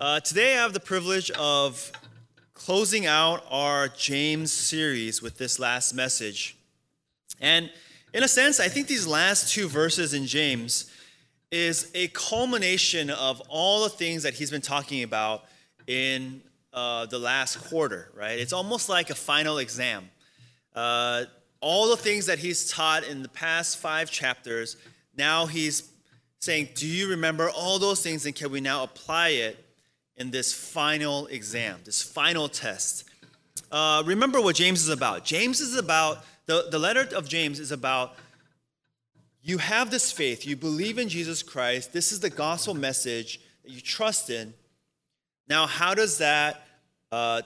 Uh, today, I have the privilege of closing out our James series with this last message. And in a sense, I think these last two verses in James is a culmination of all the things that he's been talking about in uh, the last quarter, right? It's almost like a final exam. Uh, all the things that he's taught in the past five chapters, now he's saying, Do you remember all those things and can we now apply it in this final exam, this final test. Uh, remember what James is about. James is about, the, the letter of James is about you have this faith, you believe in Jesus Christ, this is the gospel message that you trust in. Now, how does that uh,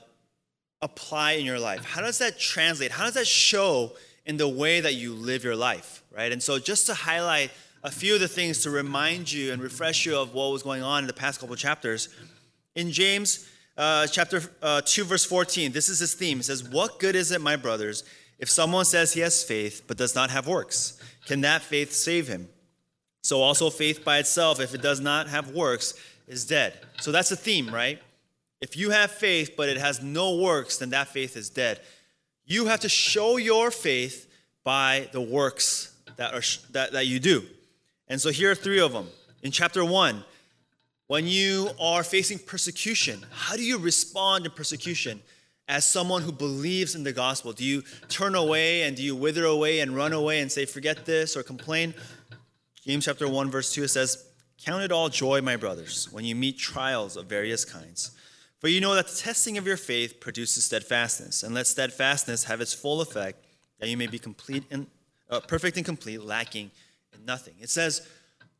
apply in your life? How does that translate? How does that show in the way that you live your life, right? And so, just to highlight a few of the things to remind you and refresh you of what was going on in the past couple chapters, in James uh, chapter uh, 2, verse 14, this is his theme. It says, What good is it, my brothers, if someone says he has faith but does not have works? Can that faith save him? So also faith by itself, if it does not have works, is dead. So that's the theme, right? If you have faith but it has no works, then that faith is dead. You have to show your faith by the works that, are, that, that you do. And so here are three of them. In chapter 1, when you are facing persecution, how do you respond to persecution as someone who believes in the gospel? Do you turn away and do you wither away and run away and say, forget this or complain? James chapter 1, verse 2, it says, Count it all joy, my brothers, when you meet trials of various kinds. For you know that the testing of your faith produces steadfastness, and let steadfastness have its full effect, that you may be complete and uh, perfect and complete, lacking in nothing. It says,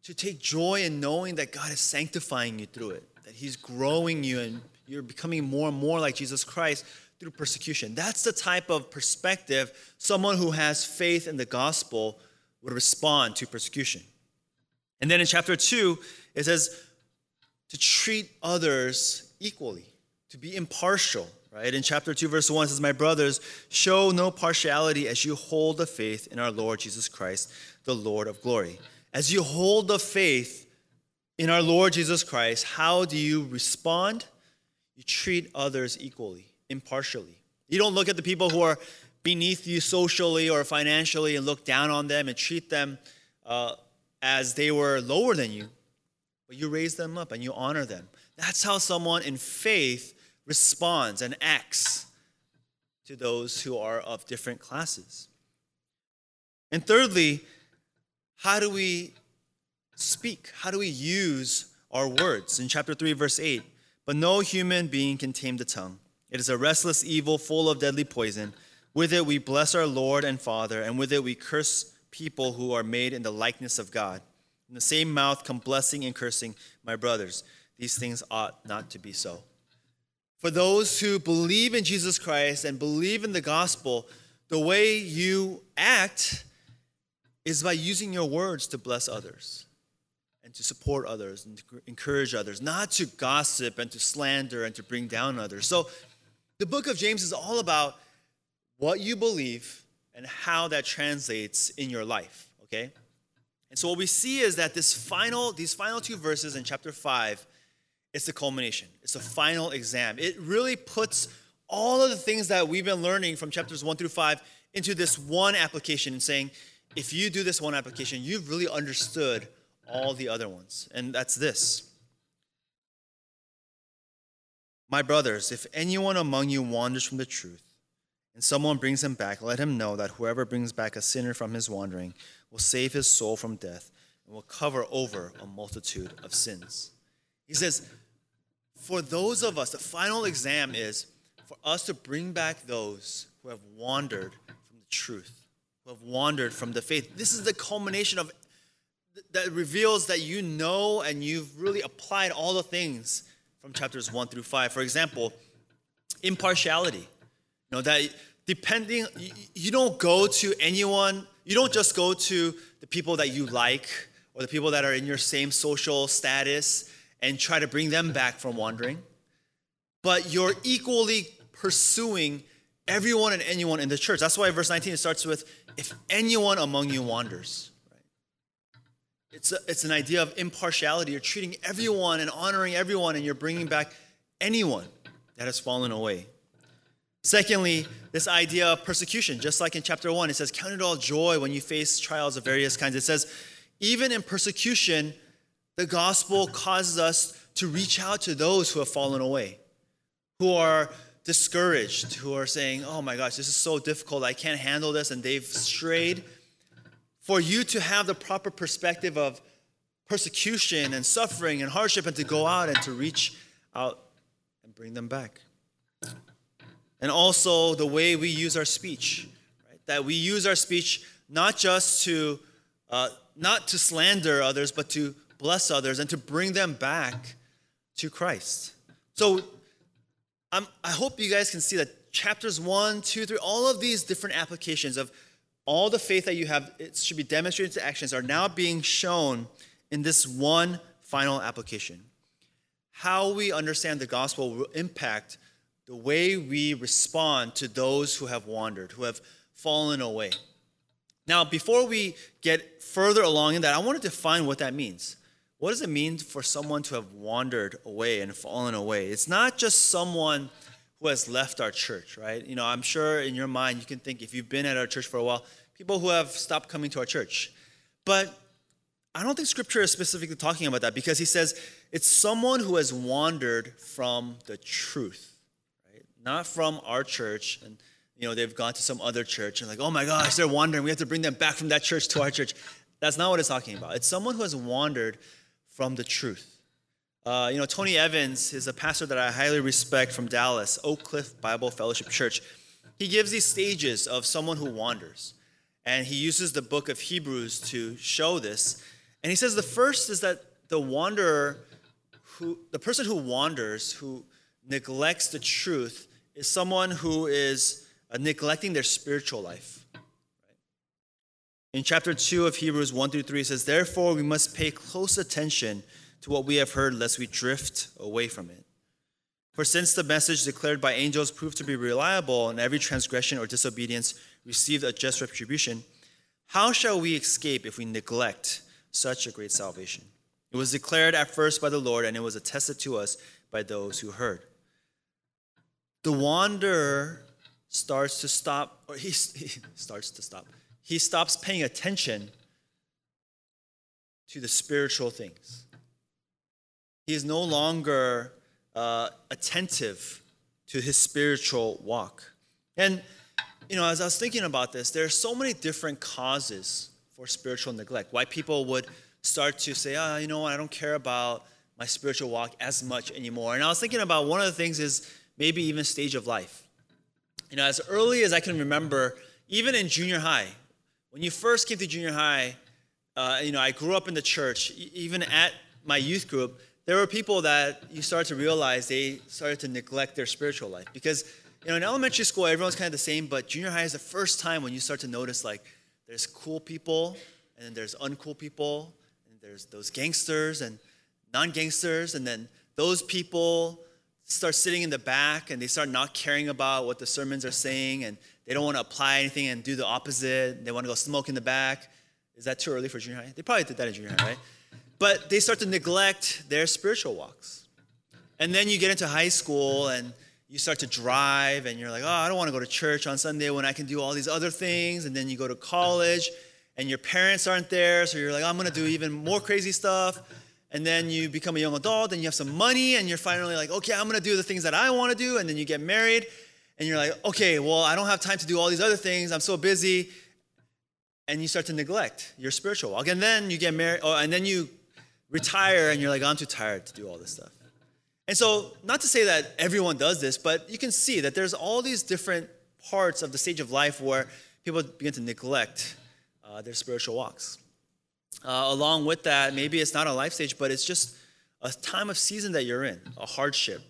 to take joy in knowing that God is sanctifying you through it, that He's growing you and you're becoming more and more like Jesus Christ through persecution. That's the type of perspective someone who has faith in the gospel would respond to persecution. And then in chapter 2, it says to treat others equally, to be impartial, right? In chapter 2, verse 1, it says, My brothers, show no partiality as you hold the faith in our Lord Jesus Christ, the Lord of glory as you hold the faith in our Lord Jesus Christ, how do you respond? You treat others equally, impartially. You don't look at the people who are beneath you socially or financially and look down on them and treat them uh, as they were lower than you, but you raise them up and you honor them. That's how someone in faith responds and acts to those who are of different classes. And thirdly, how do we speak? How do we use our words? In chapter 3, verse 8, but no human being can tame the tongue. It is a restless evil full of deadly poison. With it we bless our Lord and Father, and with it we curse people who are made in the likeness of God. In the same mouth come blessing and cursing, my brothers. These things ought not to be so. For those who believe in Jesus Christ and believe in the gospel, the way you act is by using your words to bless others and to support others and to encourage others, not to gossip and to slander and to bring down others. So the book of James is all about what you believe and how that translates in your life, okay? And so what we see is that this final these final two verses in chapter 5 it's the culmination. It's the final exam. It really puts all of the things that we've been learning from chapters 1 through 5 into this one application and saying if you do this one application, you've really understood all the other ones. And that's this. My brothers, if anyone among you wanders from the truth, and someone brings him back, let him know that whoever brings back a sinner from his wandering will save his soul from death and will cover over a multitude of sins. He says, for those of us, the final exam is for us to bring back those who have wandered from the truth who have wandered from the faith. This is the culmination of that reveals that you know and you've really applied all the things from chapters 1 through 5. For example, impartiality. You know that depending you don't go to anyone, you don't just go to the people that you like or the people that are in your same social status and try to bring them back from wandering. But you're equally pursuing everyone and anyone in the church. That's why verse 19 starts with if anyone among you wanders. It's, a, it's an idea of impartiality. You're treating everyone and honoring everyone, and you're bringing back anyone that has fallen away. Secondly, this idea of persecution, just like in chapter one, it says, Count it all joy when you face trials of various kinds. It says, even in persecution, the gospel causes us to reach out to those who have fallen away, who are discouraged, who are saying, Oh my gosh, this is so difficult. I can't handle this, and they've strayed. For you to have the proper perspective of persecution and suffering and hardship, and to go out and to reach out and bring them back. And also the way we use our speech, right? that we use our speech not just to uh, not to slander others, but to bless others and to bring them back to Christ. So I'm, I hope you guys can see that chapters one, two, three, all of these different applications of all the faith that you have, it should be demonstrated to actions, are now being shown in this one final application. How we understand the gospel will impact the way we respond to those who have wandered, who have fallen away. Now, before we get further along in that, I want to define what that means. What does it mean for someone to have wandered away and fallen away? It's not just someone who has left our church, right? You know, I'm sure in your mind you can think if you've been at our church for a while, people who have stopped coming to our church. But I don't think scripture is specifically talking about that because he says it's someone who has wandered from the truth not from our church and you know they've gone to some other church and like oh my gosh they're wandering we have to bring them back from that church to our church that's not what it's talking about it's someone who has wandered from the truth. Uh, you know tony evans is a pastor that i highly respect from dallas oak cliff bible fellowship church. He gives these stages of someone who wanders and he uses the book of hebrews to show this. And he says the first is that the wanderer who the person who wanders who neglects the truth is someone who is uh, neglecting their spiritual life. In chapter 2 of Hebrews 1 through 3, it says, Therefore, we must pay close attention to what we have heard, lest we drift away from it. For since the message declared by angels proved to be reliable, and every transgression or disobedience received a just retribution, how shall we escape if we neglect such a great salvation? It was declared at first by the Lord, and it was attested to us by those who heard the wanderer starts to stop, or he, he starts to stop. He stops paying attention to the spiritual things. He is no longer uh, attentive to his spiritual walk. And, you know, as I was thinking about this, there are so many different causes for spiritual neglect. Why people would start to say, ah, oh, you know I don't care about my spiritual walk as much anymore. And I was thinking about one of the things is maybe even stage of life. You know, as early as I can remember, even in junior high, when you first came to junior high, uh, you know, I grew up in the church. Even at my youth group, there were people that you start to realize they started to neglect their spiritual life because, you know, in elementary school everyone's kind of the same, but junior high is the first time when you start to notice like there's cool people and then there's uncool people and there's those gangsters and non-gangsters and then those people start sitting in the back and they start not caring about what the sermons are saying and they don't want to apply anything and do the opposite. They want to go smoke in the back. Is that too early for junior high? They probably did that in junior high, right? But they start to neglect their spiritual walks. And then you get into high school and you start to drive and you're like, oh, I don't want to go to church on Sunday when I can do all these other things. And then you go to college and your parents aren't there. So you're like, I'm going to do even more crazy stuff and then you become a young adult and you have some money and you're finally like okay i'm going to do the things that i want to do and then you get married and you're like okay well i don't have time to do all these other things. I'm so busy. And you start to neglect your spiritual walk. And then you get married oh, and then you retire and you're like i'm too tired to do all this stuff. And so not to say that everyone does this but you can see that there's all these different parts of the stage of life where people begin to neglect uh, their spiritual walks. Uh, along with that, maybe it's not a life stage, but it's just a time of season that you're in, a hardship.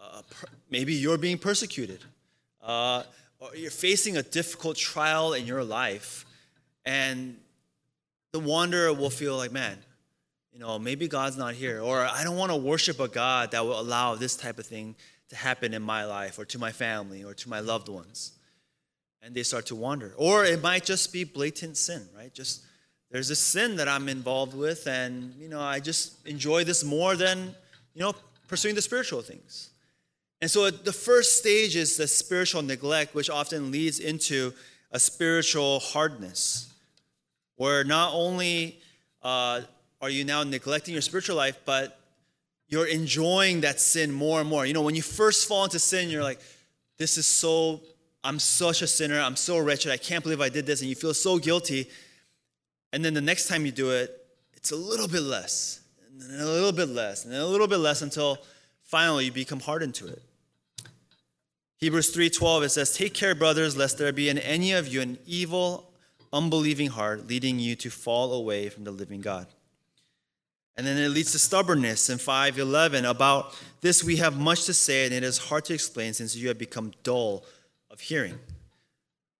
Uh, per- maybe you're being persecuted, uh, or you're facing a difficult trial in your life, and the wanderer will feel like, man, you know, maybe God's not here, or I don't want to worship a God that will allow this type of thing to happen in my life, or to my family, or to my loved ones. And they start to wander. Or it might just be blatant sin, right? Just there's a sin that I'm involved with, and you know, I just enjoy this more than you know pursuing the spiritual things. And so the first stage is the spiritual neglect, which often leads into a spiritual hardness, where not only uh, are you now neglecting your spiritual life, but you're enjoying that sin more and more. You know, when you first fall into sin, you're like, this is so, I'm such a sinner. I'm so wretched. I can't believe I did this. And you feel so guilty. And then the next time you do it, it's a little bit less, and then a little bit less, and then a little bit less until finally you become hardened to it. Hebrews 3:12 it says, "Take care, brothers, lest there be in any of you an evil, unbelieving heart, leading you to fall away from the living God." And then it leads to stubbornness in 5:11. About this we have much to say, and it is hard to explain since you have become dull of hearing.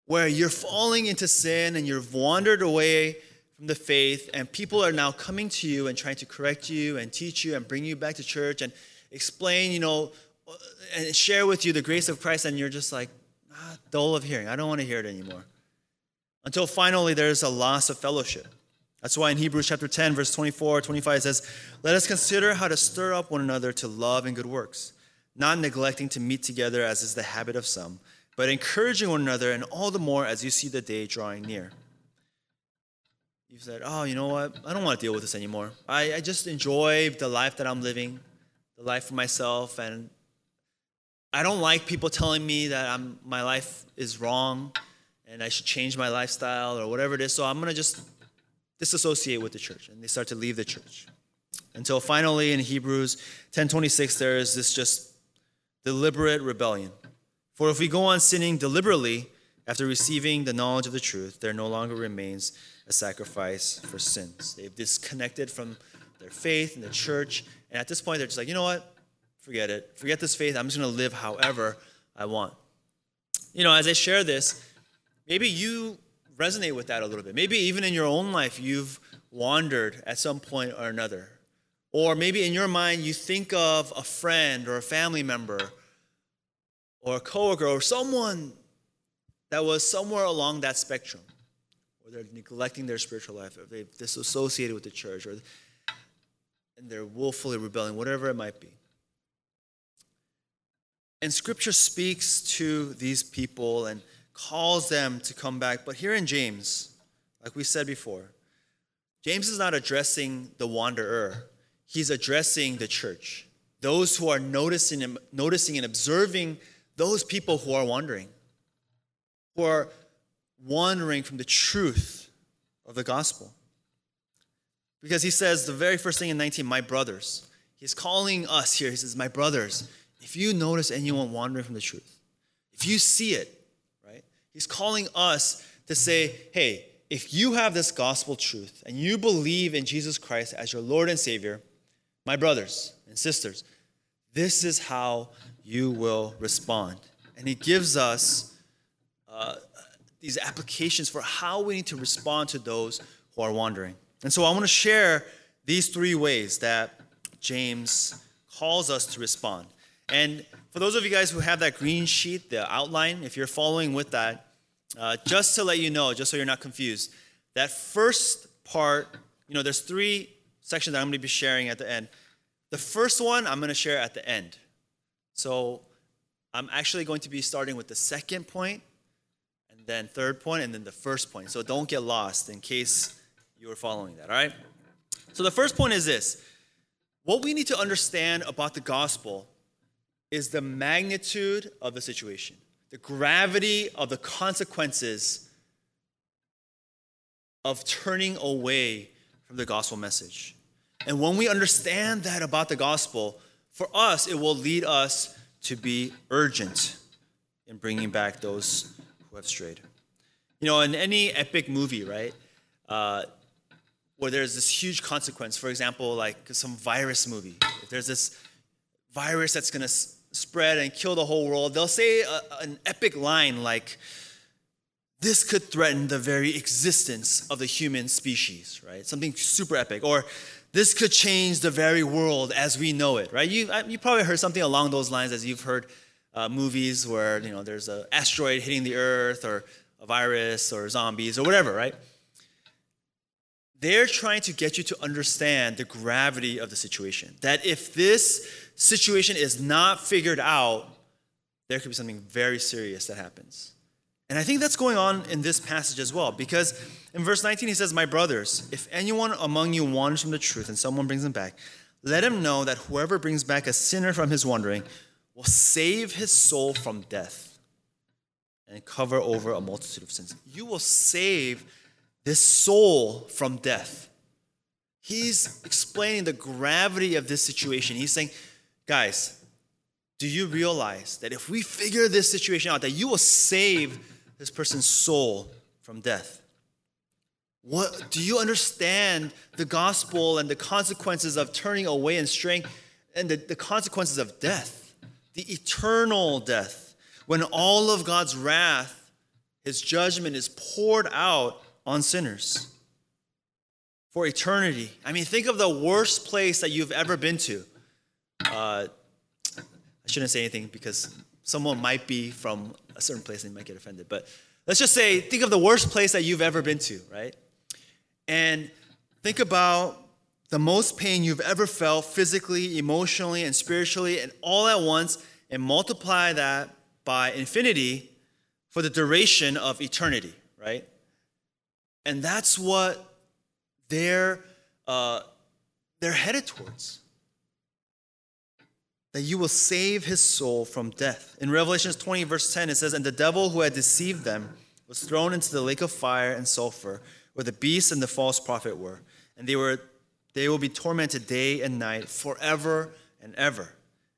Where you're falling into sin and you've wandered away from the faith, and people are now coming to you and trying to correct you and teach you and bring you back to church and explain, you know, and share with you the grace of Christ, and you're just like, ah, dull of hearing. I don't want to hear it anymore. Until finally there's a loss of fellowship. That's why in Hebrews chapter 10, verse 24, 25, it says, Let us consider how to stir up one another to love and good works, not neglecting to meet together as is the habit of some, but encouraging one another, and all the more as you see the day drawing near. You've said, Oh, you know what? I don't want to deal with this anymore. I, I just enjoy the life that I'm living, the life for myself, and I don't like people telling me that I'm, my life is wrong and I should change my lifestyle or whatever it is. So I'm going to just disassociate with the church. And they start to leave the church. Until finally in Hebrews 10:26 there is this just deliberate rebellion. For if we go on sinning deliberately after receiving the knowledge of the truth, there no longer remains a sacrifice for sins. They've disconnected from their faith and the church, and at this point they're just like, you know what? Forget it. Forget this faith. I'm just going to live however I want. You know, as I share this, maybe you resonate with that a little bit. Maybe even in your own life, you've wandered at some point or another. Or maybe in your mind, you think of a friend or a family member or a coworker or someone that was somewhere along that spectrum, or they're neglecting their spiritual life, or they've disassociated with the church, or and they're willfully rebelling, whatever it might be. And scripture speaks to these people and calls them to come back. But here in James, like we said before, James is not addressing the wanderer, he's addressing the church. Those who are noticing and, noticing and observing those people who are wandering, who are wandering from the truth of the gospel. Because he says the very first thing in 19, my brothers. He's calling us here. He says, my brothers. If you notice anyone wandering from the truth, if you see it, right, he's calling us to say, hey, if you have this gospel truth and you believe in Jesus Christ as your Lord and Savior, my brothers and sisters, this is how you will respond. And he gives us uh, these applications for how we need to respond to those who are wandering. And so I want to share these three ways that James calls us to respond. And for those of you guys who have that green sheet, the outline, if you're following with that, uh, just to let you know, just so you're not confused, that first part, you know, there's three sections that I'm going to be sharing at the end. The first one I'm going to share at the end. So I'm actually going to be starting with the second point, and then third point, and then the first point. So don't get lost in case you were following that, all right? So the first point is this what we need to understand about the gospel is the magnitude of the situation, the gravity of the consequences of turning away from the gospel message. And when we understand that about the gospel, for us, it will lead us to be urgent in bringing back those who have strayed. You know, in any epic movie, right, uh, where there's this huge consequence, for example, like some virus movie, if there's this virus that's going to spread and kill the whole world, they'll say a, an epic line like, this could threaten the very existence of the human species, right? Something super epic. Or this could change the very world as we know it, right? You, you probably heard something along those lines as you've heard uh, movies where, you know, there's an asteroid hitting the earth or a virus or zombies or whatever, right? They're trying to get you to understand the gravity of the situation. That if this situation is not figured out, there could be something very serious that happens. And I think that's going on in this passage as well, because in verse 19 he says, My brothers, if anyone among you wanders from the truth and someone brings him back, let him know that whoever brings back a sinner from his wandering will save his soul from death and cover over a multitude of sins. You will save this soul from death. He's explaining the gravity of this situation. He's saying, guys, do you realize that if we figure this situation out, that you will save this person's soul from death? What do you understand the gospel and the consequences of turning away and straying and the, the consequences of death, the eternal death, when all of God's wrath, his judgment is poured out on sinners for eternity. I mean, think of the worst place that you've ever been to. Uh, I shouldn't say anything because someone might be from a certain place and they might get offended. But let's just say, think of the worst place that you've ever been to, right? And think about the most pain you've ever felt physically, emotionally, and spiritually, and all at once, and multiply that by infinity for the duration of eternity, right? And that's what they're, uh, they're headed towards. That you will save his soul from death. In Revelations 20, verse 10, it says, And the devil who had deceived them was thrown into the lake of fire and sulfur where the beast and the false prophet were. And they, were, they will be tormented day and night forever and ever.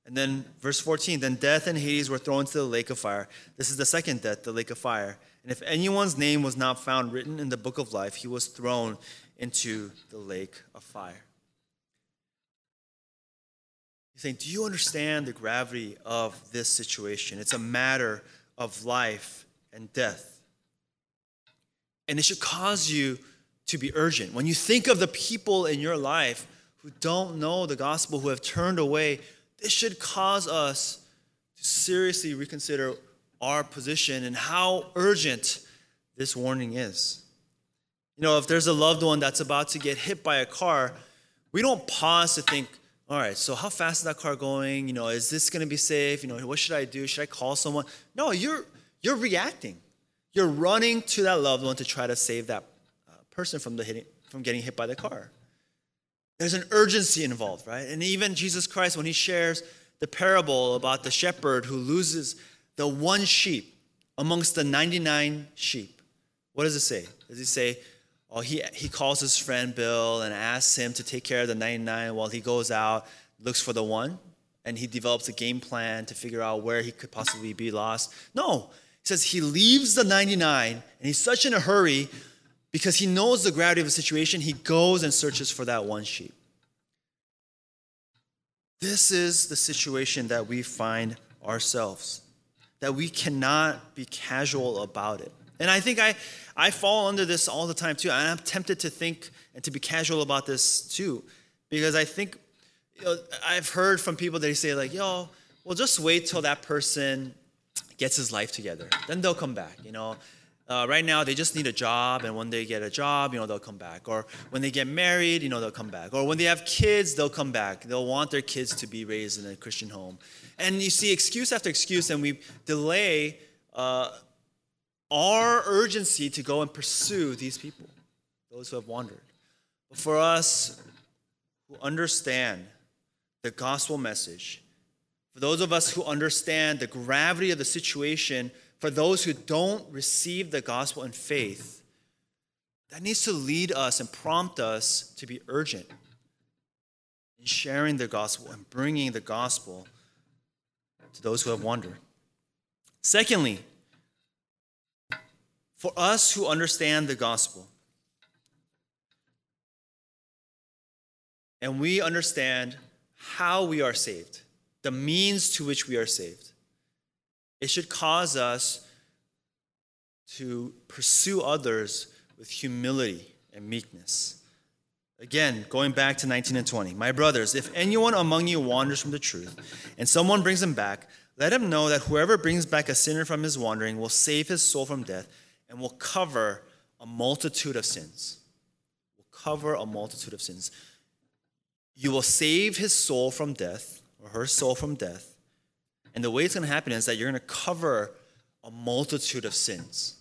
And then, verse 14 then death and Hades were thrown into the lake of fire. This is the second death, the lake of fire. And if anyone's name was not found written in the book of life, he was thrown into the lake of fire. He's saying, Do you understand the gravity of this situation? It's a matter of life and death. And it should cause you to be urgent. When you think of the people in your life who don't know the gospel, who have turned away, this should cause us to seriously reconsider our position and how urgent this warning is. You know, if there's a loved one that's about to get hit by a car, we don't pause to think, all right, so how fast is that car going? You know, is this going to be safe? You know, what should I do? Should I call someone? No, you're you're reacting. You're running to that loved one to try to save that uh, person from, the hitting, from getting hit by the car. There's an urgency involved, right? And even Jesus Christ, when he shares the parable about the shepherd who loses the one sheep amongst the 99 sheep, what does it say? Does he say, oh, he, he calls his friend Bill and asks him to take care of the 99 while he goes out, looks for the one, and he develops a game plan to figure out where he could possibly be lost? No, he says he leaves the 99 and he's such in a hurry because he knows the gravity of the situation, he goes and searches for that one sheep. This is the situation that we find ourselves, that we cannot be casual about it. And I think I, I fall under this all the time too. And I'm tempted to think and to be casual about this too, because I think you know, I've heard from people that say, like, yo, well, just wait till that person gets his life together. Then they'll come back, you know. Uh, right now, they just need a job, and when they get a job, you know, they'll come back. Or when they get married, you know, they'll come back. Or when they have kids, they'll come back. They'll want their kids to be raised in a Christian home. And you see excuse after excuse, and we delay uh, our urgency to go and pursue these people, those who have wandered. But for us who understand the gospel message, for those of us who understand the gravity of the situation, for those who don't receive the gospel in faith, that needs to lead us and prompt us to be urgent in sharing the gospel and bringing the gospel to those who have wandered. Secondly, for us who understand the gospel, and we understand how we are saved the means to which we are saved. It should cause us to pursue others with humility and meekness. Again, going back to 19 and 20. My brothers, if anyone among you wanders from the truth and someone brings him back, let him know that whoever brings back a sinner from his wandering will save his soul from death and will cover a multitude of sins. Will cover a multitude of sins. You will save his soul from death, or her soul from death. And the way it's going to happen is that you're going to cover a multitude of sins.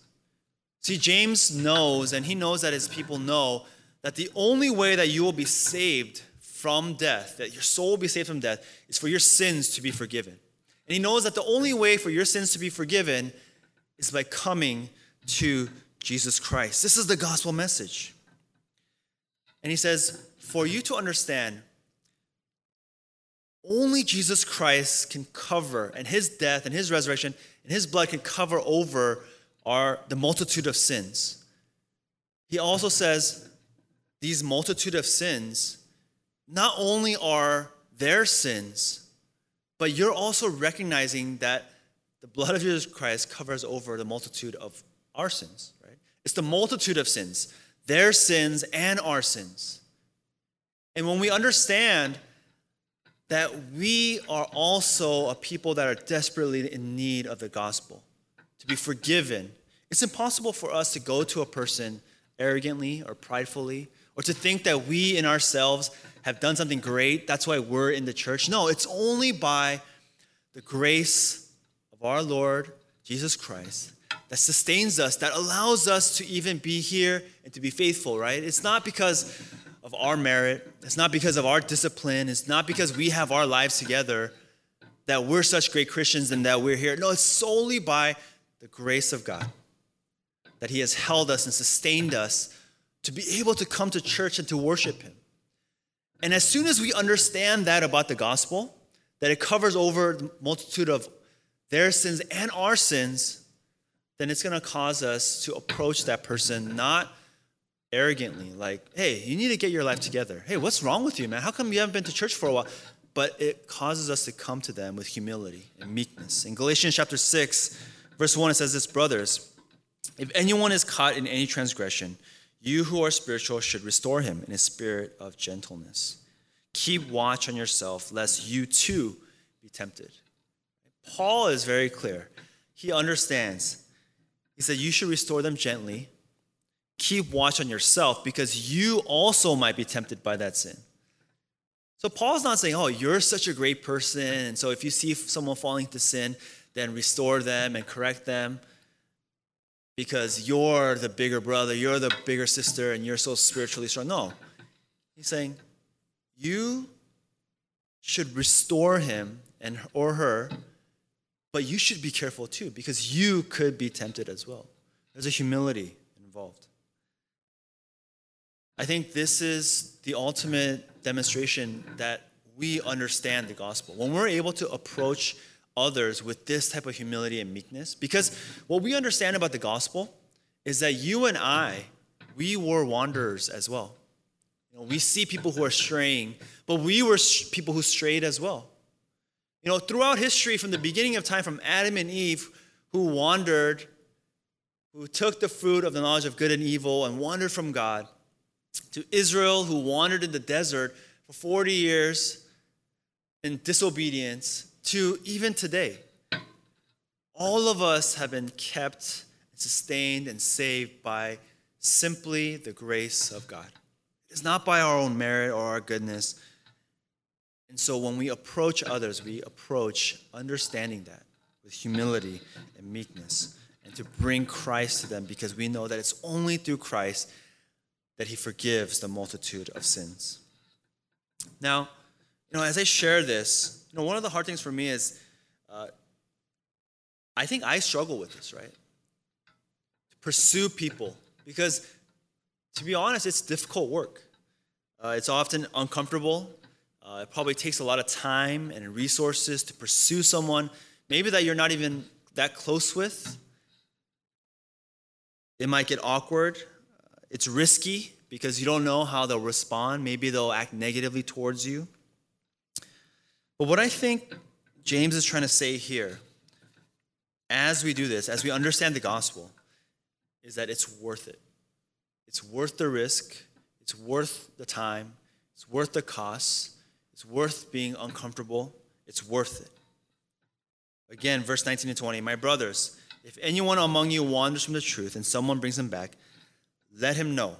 See, James knows, and he knows that his people know, that the only way that you will be saved from death, that your soul will be saved from death, is for your sins to be forgiven. And he knows that the only way for your sins to be forgiven is by coming to Jesus Christ. This is the gospel message. And he says, for you to understand, only Jesus Christ can cover, and his death and his resurrection and his blood can cover over our, the multitude of sins. He also says, these multitude of sins not only are their sins, but you're also recognizing that the blood of Jesus Christ covers over the multitude of our sins, right? It's the multitude of sins, their sins and our sins. And when we understand that we are also a people that are desperately in need of the gospel, to be forgiven, it's impossible for us to go to a person arrogantly or pridefully or to think that we in ourselves have done something great. That's why we're in the church. No, it's only by the grace of our Lord Jesus Christ that sustains us, that allows us to even be here and to be faithful, right? It's not because of our merit, it's not because of our discipline, it's not because we have our lives together that we're such great Christians and that we're here. No, it's solely by the grace of God that He has held us and sustained us to be able to come to church and to worship Him. And as soon as we understand that about the gospel, that it covers over the multitude of their sins and our sins, then it's going to cause us to approach that person not arrogantly, like, hey, you need to get your life together. Hey, what's wrong with you, man? How come you haven't been to church for a while? But it causes us to come to them with humility and meekness. In Galatians chapter 6, verse 1, it says this Brothers, if anyone is caught in any transgression, you who are spiritual should restore him in a spirit of gentleness. Keep watch on yourself, lest you too be tempted. Paul is very clear. He understands. He said, You should restore them gently. Keep watch on yourself because you also might be tempted by that sin. So Paul's not saying, Oh, you're such a great person. And so if you see someone falling into sin, then restore them and correct them because you're the bigger brother, you're the bigger sister, and you're so spiritually strong. No. He's saying, you should restore him and or her, but you should be careful too, because you could be tempted as well. There's a humility involved. I think this is the ultimate demonstration that we understand the gospel. When we're able to approach others with this type of humility and meekness. Because what we understand about the gospel is that you and I, we were wanderers as well. You know, we see people who are straying, but we were people who strayed as well. You know, throughout history, from the beginning of time, from Adam and Eve, who wandered, who took the fruit of the knowledge of good and evil and wandered from God, to Israel, who wandered in the desert for 40 years in disobedience, to even today, all of us have been kept, sustained, and saved by simply the grace of God. It's not by our own merit or our goodness. And so when we approach others, we approach understanding that with humility and meekness and to bring Christ to them because we know that it's only through Christ that he forgives the multitude of sins. Now, you know, as I share this, you know, one of the hard things for me is uh, I think I struggle with this, right? To pursue people because, to be honest, it's difficult work. Uh, it's often uncomfortable. Uh, it probably takes a lot of time and resources to pursue someone, maybe that you're not even that close with. It might get awkward. It's risky because you don't know how they'll respond. Maybe they'll act negatively towards you. But what I think James is trying to say here, as we do this, as we understand the gospel, is that it's worth it. It's worth the risk, it's worth the time, it's worth the cost, it's worth being uncomfortable, it's worth it. Again, verse 19 and 20 My brothers, if anyone among you wanders from the truth and someone brings him back, let him know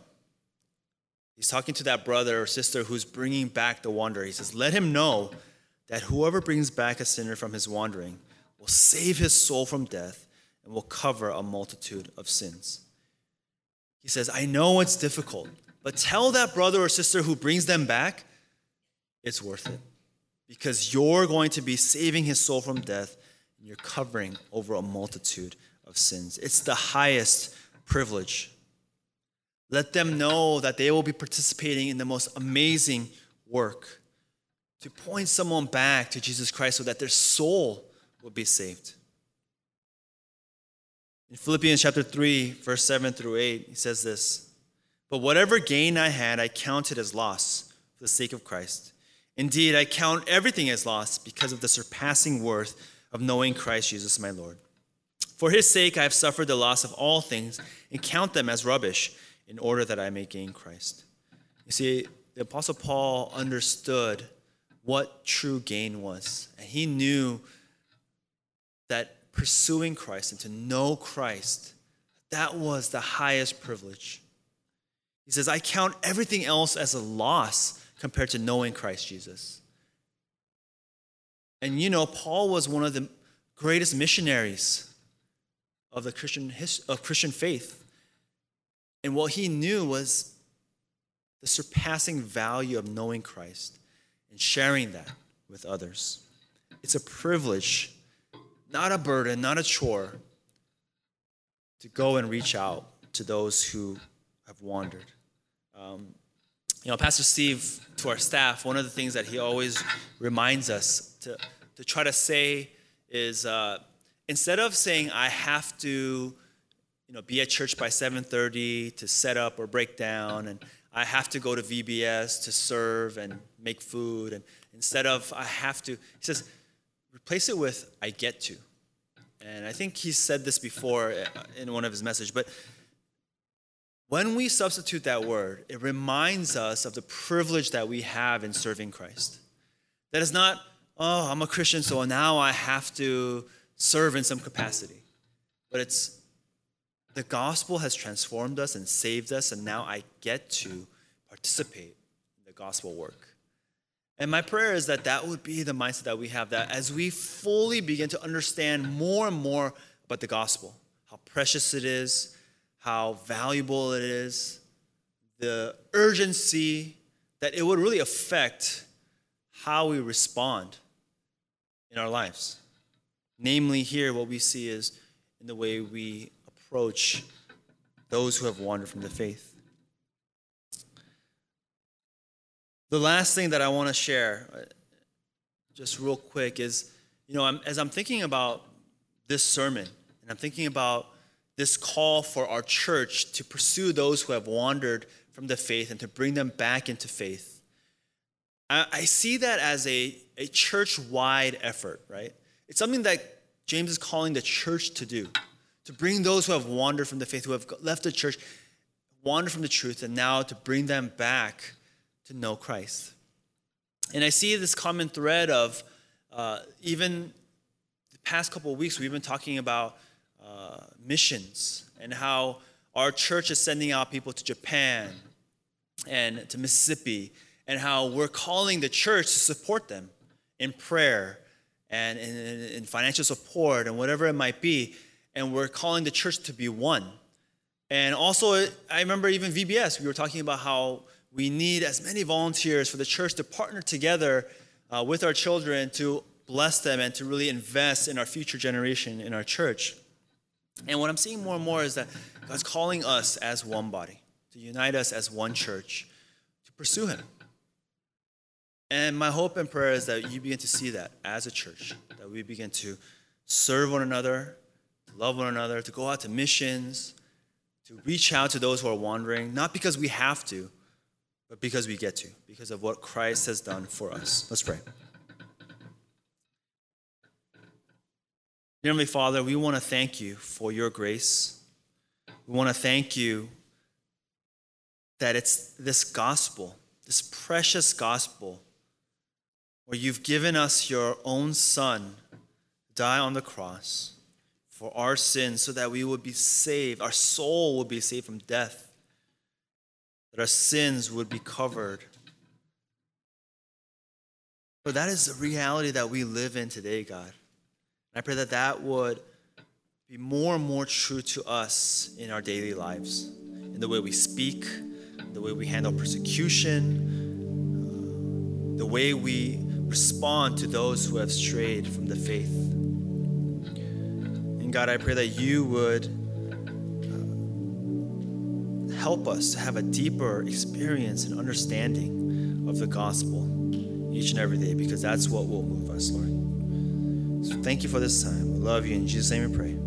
He's talking to that brother or sister who's bringing back the wanderer. He says, Let him know that whoever brings back a sinner from his wandering will save his soul from death and will cover a multitude of sins. He says, I know it's difficult, but tell that brother or sister who brings them back, it's worth it. Because you're going to be saving his soul from death and you're covering over a multitude of sins. It's the highest privilege. Let them know that they will be participating in the most amazing work to point someone back to Jesus Christ so that their soul will be saved. In Philippians chapter 3, verse 7 through 8, he says this But whatever gain I had, I counted as loss for the sake of Christ. Indeed, I count everything as loss because of the surpassing worth of knowing Christ Jesus my Lord. For his sake, I have suffered the loss of all things and count them as rubbish in order that I may gain Christ. You see, the Apostle Paul understood what true gain was, and he knew that pursuing Christ and to know Christ, that was the highest privilege. He says, I count everything else as a loss compared to knowing Christ Jesus. And you know, Paul was one of the greatest missionaries of the Christian, of Christian faith. And what he knew was the surpassing value of knowing Christ and sharing that with others. It's a privilege not a burden, not a chore, to go and reach out to those who have wandered. Um, you know, Pastor Steve, to our staff, one of the things that he always reminds us to, to try to say is uh, instead of saying, I have to you know, be at church by 7.30 to set up or break down, and I have to go to VBS to serve and make food, and instead of I have to, he says, Replace it with I get to. And I think he said this before uh, in one of his messages, but when we substitute that word, it reminds us of the privilege that we have in serving Christ. That is not, oh, I'm a Christian, so now I have to serve in some capacity. But it's the gospel has transformed us and saved us, and now I get to participate in the gospel work. And my prayer is that that would be the mindset that we have, that as we fully begin to understand more and more about the gospel, how precious it is, how valuable it is, the urgency, that it would really affect how we respond in our lives. Namely, here, what we see is in the way we approach those who have wandered from the faith. The last thing that I want to share, uh, just real quick, is you know, I'm, as I'm thinking about this sermon, and I'm thinking about this call for our church to pursue those who have wandered from the faith and to bring them back into faith. I, I see that as a, a church wide effort, right? It's something that James is calling the church to do, to bring those who have wandered from the faith, who have left the church, wandered from the truth, and now to bring them back to know Christ. And I see this common thread of uh, even the past couple of weeks, we've been talking about uh, missions and how our church is sending out people to Japan and to Mississippi, and how we're calling the church to support them in prayer and in, in financial support and whatever it might be. And we're calling the church to be one. And also, I remember even VBS, we were talking about how we need as many volunteers for the church to partner together uh, with our children to bless them and to really invest in our future generation in our church. And what I'm seeing more and more is that God's calling us as one body, to unite us as one church, to pursue Him. And my hope and prayer is that you begin to see that as a church, that we begin to serve one another, to love one another, to go out to missions, to reach out to those who are wandering, not because we have to, but because we get to, because of what Christ has done for us. Let's pray. Dear Heavenly Father, we want to thank you for your grace. We want to thank you that it's this gospel, this precious gospel, where you've given us your own Son die on the cross for our sins so that we would be saved, our soul would be saved from death that our sins would be covered. But that is the reality that we live in today, God. And I pray that that would be more and more true to us in our daily lives, in the way we speak, the way we handle persecution, uh, the way we respond to those who have strayed from the faith. And God, I pray that you would uh, help us to have a deeper experience and understanding of the gospel each and every day because that's what will move us, Lord. So thank you for this time. We love you. In Jesus' name we pray.